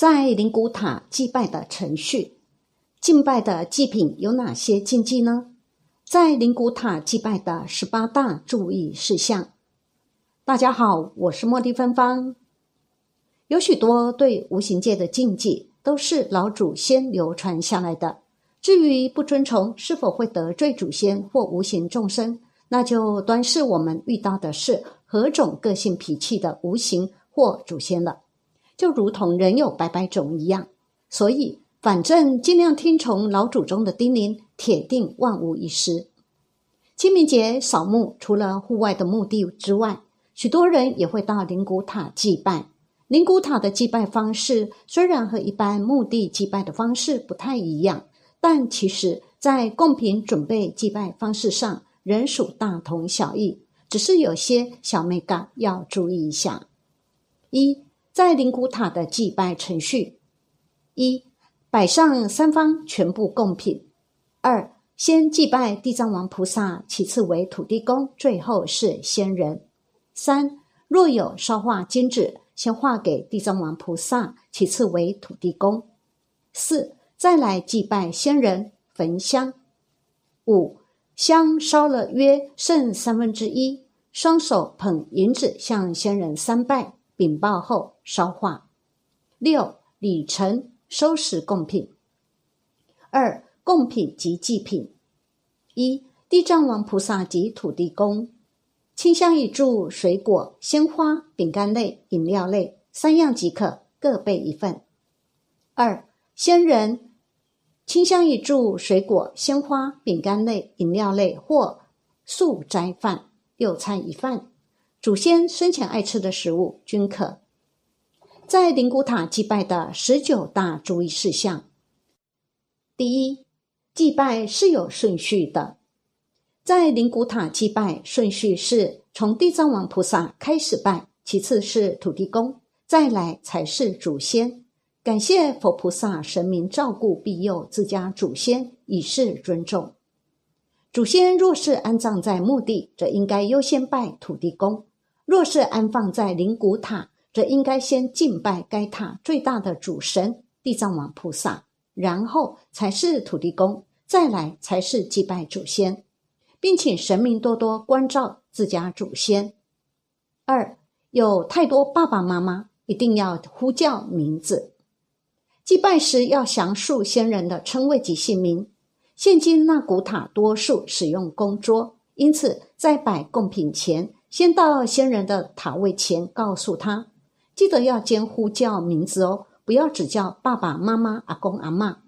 在灵骨塔祭拜的程序，敬拜的祭品有哪些禁忌呢？在灵骨塔祭拜的十八大注意事项。大家好，我是茉莉芬芳。有许多对无形界的禁忌都是老祖先流传下来的。至于不遵从是否会得罪祖先或无形众生，那就端视我们遇到的是何种个性脾气的无形或祖先了。就如同人有百百种一样，所以反正尽量听从老祖宗的叮咛，铁定万无一失。清明节扫墓，除了户外的墓地之外，许多人也会到灵骨塔祭拜。灵骨塔的祭拜方式虽然和一般墓地祭拜的方式不太一样，但其实在贡品准备祭拜方式上仍属大同小异，只是有些小美感要注意一下。一在灵骨塔的祭拜程序：一、摆上三方全部贡品；二、先祭拜地藏王菩萨，其次为土地公，最后是仙人；三、若有烧化金纸，先化给地藏王菩萨，其次为土地公；四、再来祭拜仙人，焚香；五、香烧了约剩三分之一，双手捧银子向仙人三拜。禀报后烧化。六礼成收拾贡品。二贡品及祭品：一地藏王菩萨及土地公，清香一柱，水果、鲜花、饼干类、饮料类三样即可，各备一份。二仙人，清香一柱，水果、鲜花、饼干类、饮料类或素斋饭六菜一饭。祖先生前爱吃的食物均可。在灵骨塔祭拜的十九大注意事项：第一，祭拜是有顺序的。在灵骨塔祭拜顺序是从地藏王菩萨开始拜，其次是土地公，再来才是祖先。感谢佛菩萨神明照顾庇佑自家祖先，以示尊重。祖先若是安葬在墓地，则应该优先拜土地公。若是安放在灵骨塔，则应该先敬拜该塔最大的主神地藏王菩萨，然后才是土地公，再来才是祭拜祖先，并请神明多多关照自家祖先。二有太多爸爸妈妈，一定要呼叫名字。祭拜时要详述先人的称谓及姓名。现今那古塔多数使用供桌，因此在摆贡品前。先到先人的塔位前，告诉他，记得要兼呼叫名字哦，不要只叫爸爸妈妈、阿公阿妈。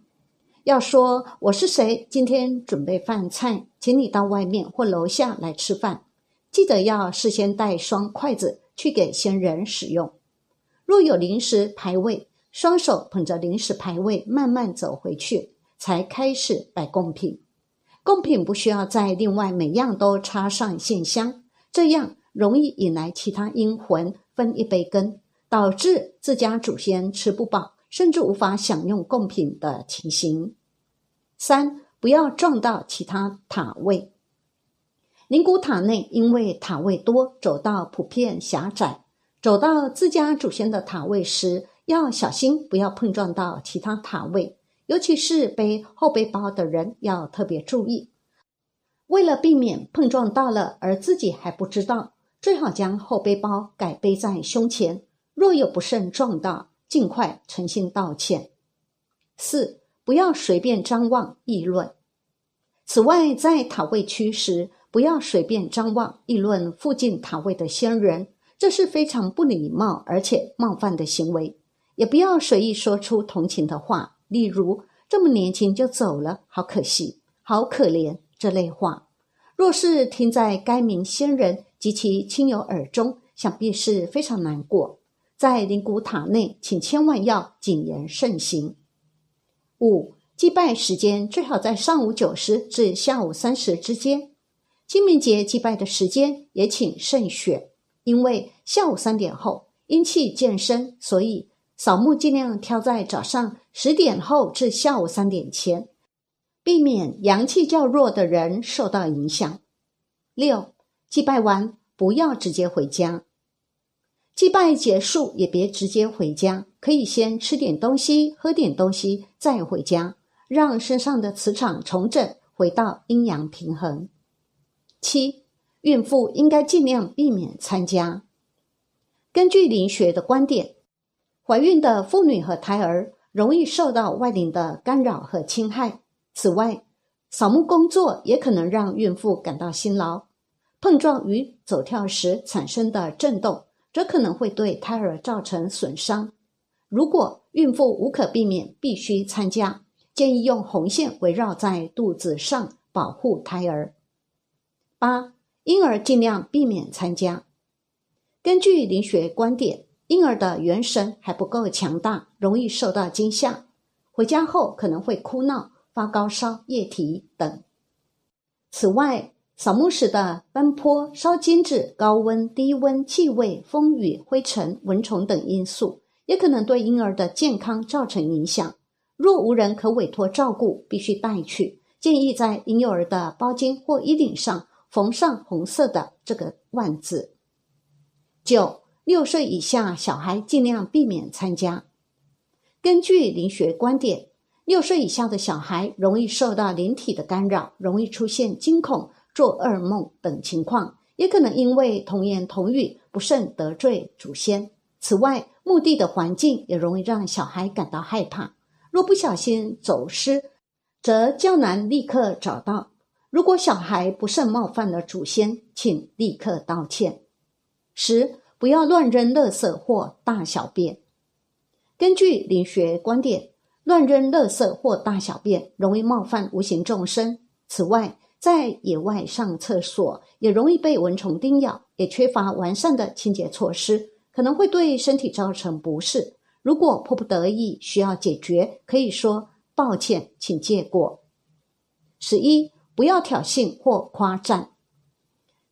要说我是谁，今天准备饭菜，请你到外面或楼下来吃饭。记得要事先带双筷子去给先人使用。若有临时牌位，双手捧着临时牌位，慢慢走回去，才开始摆贡品。贡品不需要再另外每样都插上线香。这样容易引来其他阴魂分一杯羹，导致自家祖先吃不饱，甚至无法享用贡品的情形。三，不要撞到其他塔位。灵骨塔内因为塔位多，走道普遍狭窄，走到自家祖先的塔位时，要小心不要碰撞到其他塔位，尤其是背后背包的人要特别注意。为了避免碰撞到了而自己还不知道，最好将后背包改背在胸前。若有不慎撞到，尽快诚心道歉。四，不要随便张望议论。此外，在塔位区时，不要随便张望议论附近塔位的先人，这是非常不礼貌而且冒犯的行为。也不要随意说出同情的话，例如“这么年轻就走了，好可惜，好可怜”。这类话，若是听在该名仙人及其亲友耳中，想必是非常难过。在灵骨塔内，请千万要谨言慎行。五、祭拜时间最好在上午九时至下午三时之间。清明节祭拜的时间也请慎选，因为下午三点后阴气渐深，所以扫墓尽量挑在早上十点后至下午三点前，避免阳气较弱的人受到影响。六、祭拜完不要直接回家。祭拜结束也别直接回家，可以先吃点东西、喝点东西再回家，让身上的磁场重整，回到阴阳平衡。七，孕妇应该尽量避免参加。根据灵学的观点，怀孕的妇女和胎儿容易受到外灵的干扰和侵害。此外，扫墓工作也可能让孕妇感到辛劳，碰撞与走跳时产生的震动。则可能会对胎儿造成损伤。如果孕妇无可避免必须参加，建议用红线围绕在肚子上保护胎儿。八、婴儿尽量避免参加。根据灵学观点，婴儿的元神还不够强大，容易受到惊吓，回家后可能会哭闹、发高烧、液体等。此外，扫墓时的奔波、烧金纸、高温、低温、气味、风雨、灰尘、蚊虫等因素，也可能对婴儿的健康造成影响。若无人可委托照顾，必须带去。建议在婴幼儿的包巾或衣领上缝上红色的这个万字。九、六岁以下小孩尽量避免参加。根据灵学观点，六岁以下的小孩容易受到灵体的干扰，容易出现惊恐。做噩梦等情况，也可能因为童言童语不慎得罪祖先。此外，墓地的环境也容易让小孩感到害怕。若不小心走失，则较难立刻找到。如果小孩不慎冒犯了祖先，请立刻道歉。十，不要乱扔垃圾或大小便。根据灵学观点，乱扔垃圾或大小便容易冒犯无形众生。此外，在野外上厕所也容易被蚊虫叮咬，也缺乏完善的清洁措施，可能会对身体造成不适。如果迫不得已需要解决，可以说抱歉，请借过。十一，不要挑衅或夸赞。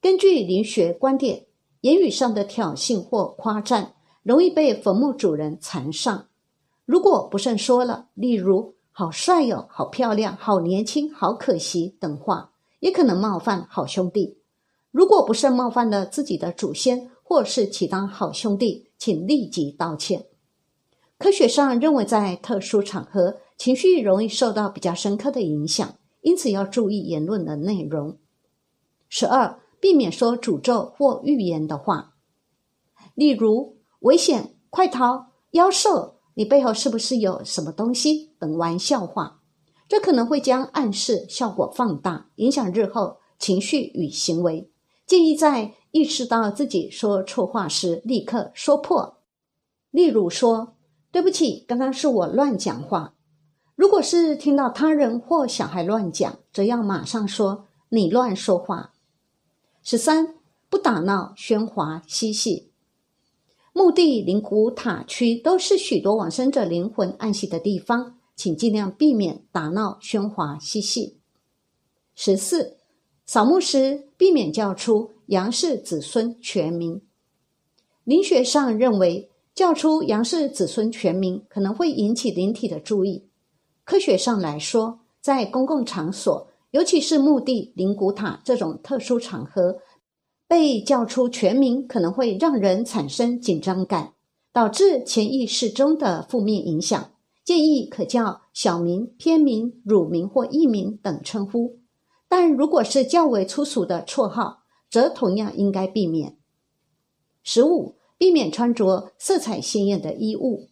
根据灵学观点，言语上的挑衅或夸赞容易被坟墓主人缠上。如果不慎说了，例如“好帅哟”“好漂亮”“好年轻”“好可惜”等话。也可能冒犯好兄弟，如果不慎冒犯了自己的祖先或是其他好兄弟，请立即道歉。科学上认为，在特殊场合，情绪容易受到比较深刻的影响，因此要注意言论的内容。十二，避免说诅咒或预言的话，例如“危险，快逃，妖兽，你背后是不是有什么东西”等玩笑话。这可能会将暗示效果放大，影响日后情绪与行为。建议在意识到自己说错话时，立刻说破。例如说：“对不起，刚刚是我乱讲话。”如果是听到他人或小孩乱讲，则要马上说：“你乱说话。”十三，不打闹、喧哗、嬉戏。墓地、灵骨塔区都是许多往生者灵魂安息的地方。请尽量避免打闹、喧哗、嬉戏。十四，扫墓时避免叫出杨氏子孙全名。灵学上认为，叫出杨氏子孙全名可能会引起灵体的注意。科学上来说，在公共场所，尤其是墓地、灵骨塔这种特殊场合，被叫出全名可能会让人产生紧张感，导致潜意识中的负面影响。建议可叫小名、偏名、乳名或艺名等称呼，但如果是较为粗俗的绰号，则同样应该避免。十五，避免穿着色彩鲜艳的衣物。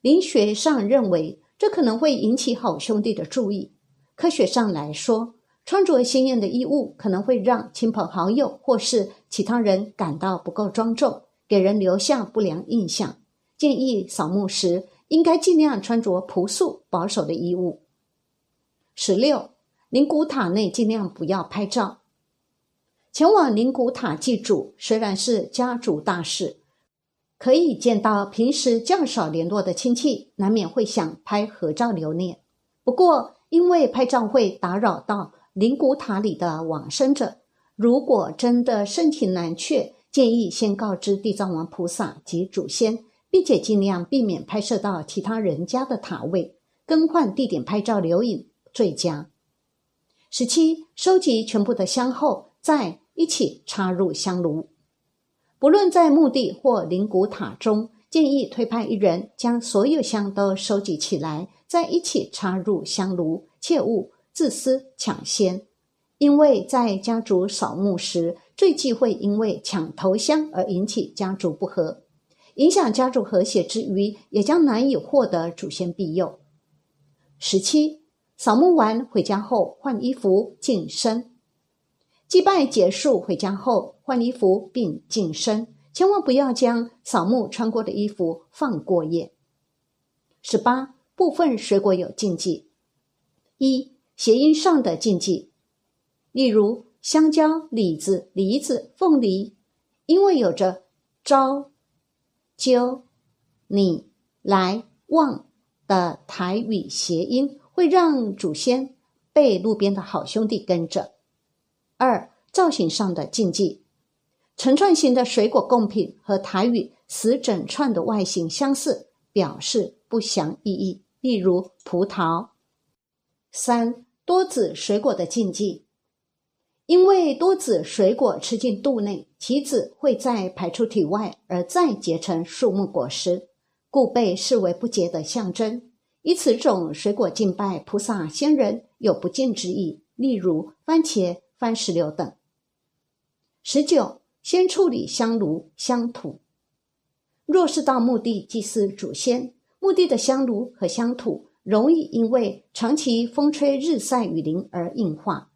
灵学上认为，这可能会引起好兄弟的注意。科学上来说，穿着鲜艳的衣物可能会让亲朋好友或是其他人感到不够庄重，给人留下不良印象。建议扫墓时。应该尽量穿着朴素保守的衣物。十六，灵骨塔内尽量不要拍照。前往灵骨塔祭祖虽然是家族大事，可以见到平时较少联络的亲戚，难免会想拍合照留念。不过，因为拍照会打扰到灵骨塔里的往生者，如果真的盛情难却，建议先告知地藏王菩萨及祖先，并且尽量避免拍摄到其他人家的塔位，更换地点拍照留影最佳。十七，收集全部的香后，再一起插入香炉。不论在墓地或灵骨塔中，建议推派一人将所有香都收集起来，再一起插入香炉，切勿自私抢先。因为在家族扫墓时，最忌讳因为抢头香而引起家族不和，影响家族和谐之余，也将难以获得祖先庇佑。十七。扫墓完回家后换衣服净身，祭拜结束回家后换衣服并净身，千万不要将扫墓穿过的衣服放过夜。十八部分水果有禁忌：一谐音上的禁忌，例如香蕉、李子、梨子、凤梨，因为有着招、揪、你、来、望的台语谐音。会让祖先被路边的好兄弟跟着。二、造型上的禁忌：成串型的水果贡品和台语“死整串”的外形相似，表示不祥意义，例如葡萄。三、多子水果的禁忌：因为多子水果吃进肚内，其子会再排出体外，而再结成树木果实，故被视为不洁的象征。以此种水果敬拜菩萨仙人有不敬之意，例如番茄、番石榴等。十九，先处理香炉香土。若是到墓地祭祀祖先，墓地的香炉和香土容易因为长期风吹日晒雨淋而硬化。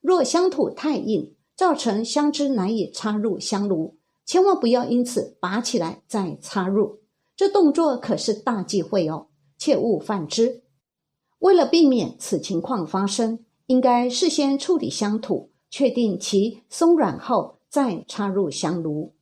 若香土太硬，造成香枝难以插入香炉，千万不要因此拔起来再插入，这动作可是大忌讳哦。切勿犯之。为了避免此情况发生，应该事先处理香土，确定其松软后再插入香炉。